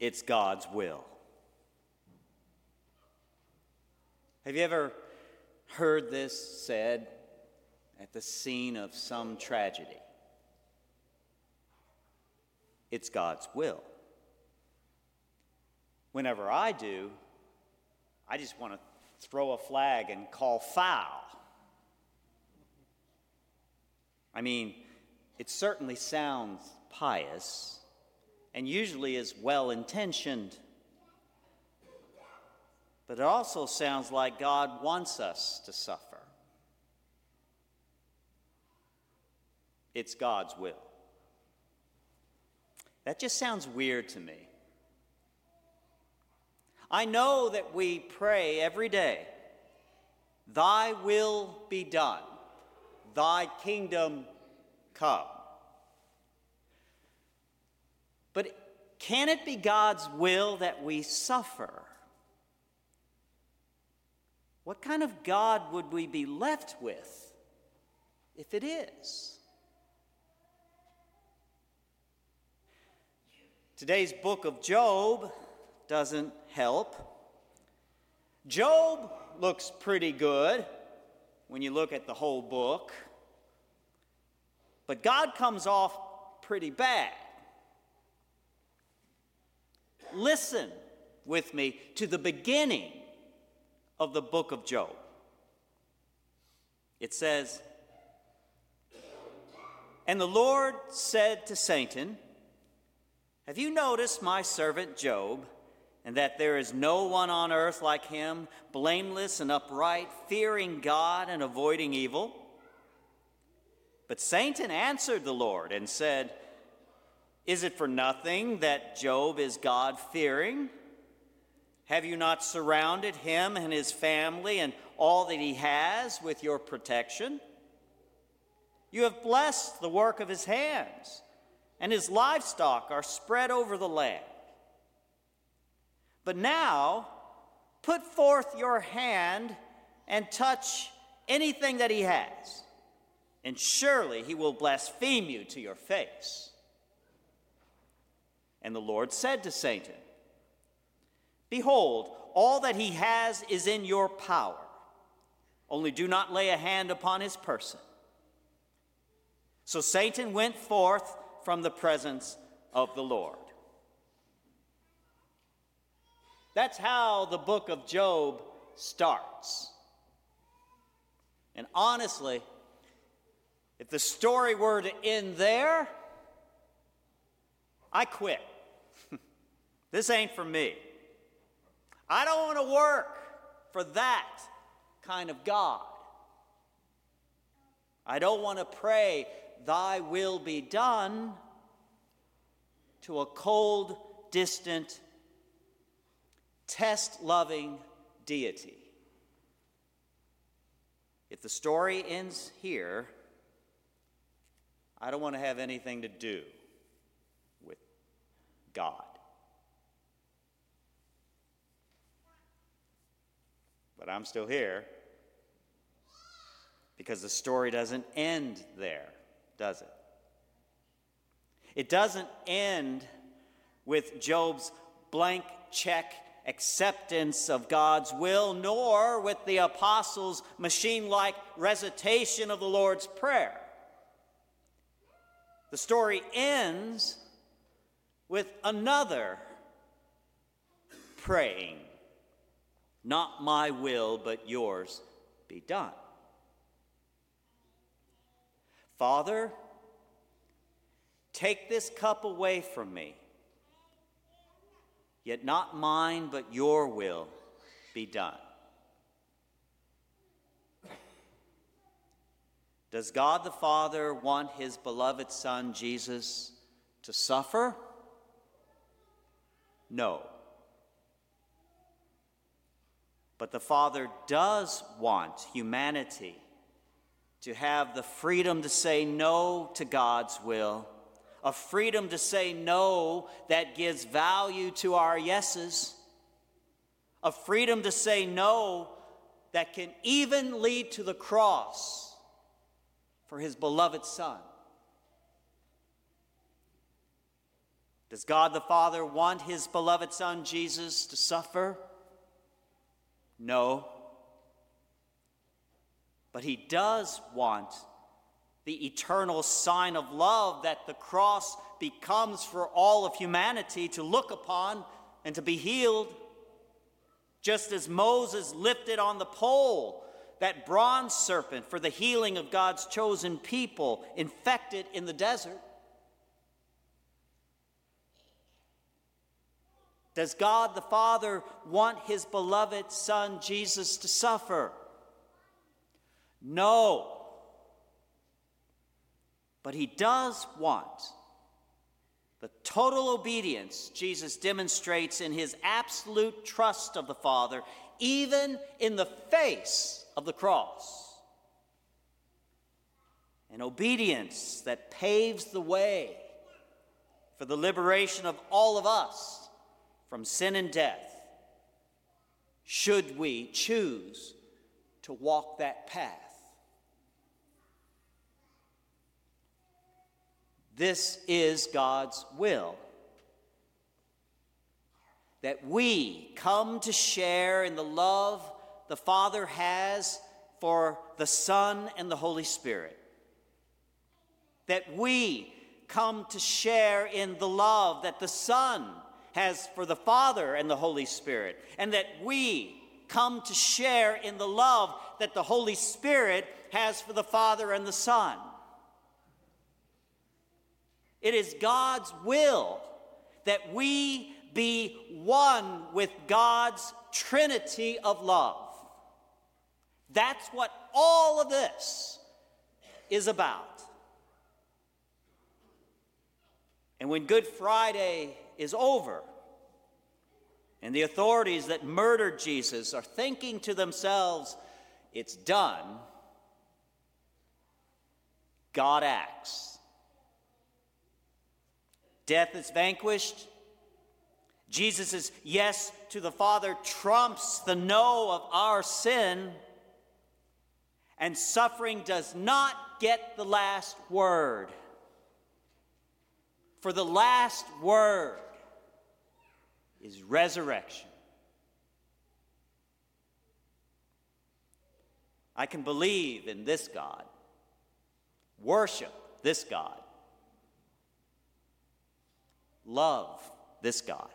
it's God's will. Have you ever heard this said at the scene of some tragedy? It's God's will. Whenever I do, I just want to throw a flag and call foul. I mean, it certainly sounds pious and usually is well intentioned. But it also sounds like God wants us to suffer. It's God's will. That just sounds weird to me. I know that we pray every day, Thy will be done, Thy kingdom come. But can it be God's will that we suffer? What kind of God would we be left with if it is? Today's book of Job doesn't help. Job looks pretty good when you look at the whole book, but God comes off pretty bad. Listen with me to the beginning of the book of Job. It says, And the Lord said to Satan, Have you noticed my servant Job? and that there is no one on earth like him, blameless and upright, fearing God and avoiding evil? But Satan answered the Lord and said, Is it for nothing that Job is God fearing? Have you not surrounded him and his family and all that he has with your protection? You have blessed the work of his hands, and his livestock are spread over the land. But now, put forth your hand and touch anything that he has, and surely he will blaspheme you to your face. And the Lord said to Satan, Behold, all that he has is in your power. Only do not lay a hand upon his person. So Satan went forth from the presence of the Lord. That's how the book of Job starts. And honestly, if the story were to end there, I quit. This ain't for me. I don't want to work for that kind of God. I don't want to pray, Thy will be done, to a cold, distant test loving deity. If the story ends here, I don't want to have anything to do with God. But I'm still here because the story doesn't end there, does it? It doesn't end with Job's blank check acceptance of God's will, nor with the apostles' machine like recitation of the Lord's Prayer. The story ends with another praying, Not my will, but yours be done. Father, take this cup away from me. Yet not mine, but your will be done. Does God the Father want his beloved Son, Jesus, to suffer? No. But the Father does want humanity to have the freedom to say no to God's will a freedom to say no that gives value to our yeses, a freedom to say no that can even lead to the cross for his beloved Son. Does God the Father want his beloved Son Jesus to suffer? No. But he does want the eternal sign of love that the cross becomes for all of humanity to look upon and to be healed. Just as Moses lifted on the pole that bronze serpent for the healing of God's chosen people infected in the desert. Does God the Father want his beloved Son Jesus to suffer? No. But he does want the total obedience Jesus demonstrates in his absolute trust of the Father, even in the face of the cross. An obedience that paves the way for the liberation of all of us from sin and death, should we choose to walk that path. This is God's will. That we come to share in the love the Father has for the Son and the Holy Spirit. That we come to share in the love that the Son has for the Father and the Holy Spirit. And that we come to share in the love that the Holy Spirit has for the Father and the Son. It is God's will that we be one with God's trinity of love. That's what all of this is about. And when Good Friday is over, and the authorities that murdered Jesus are thinking to themselves, it's done, God acts. Death is vanquished. Jesus' yes to the Father trumps the no of our sin. And suffering does not get the last word. For the last word is resurrection. I can believe in this God, worship this God, love this God.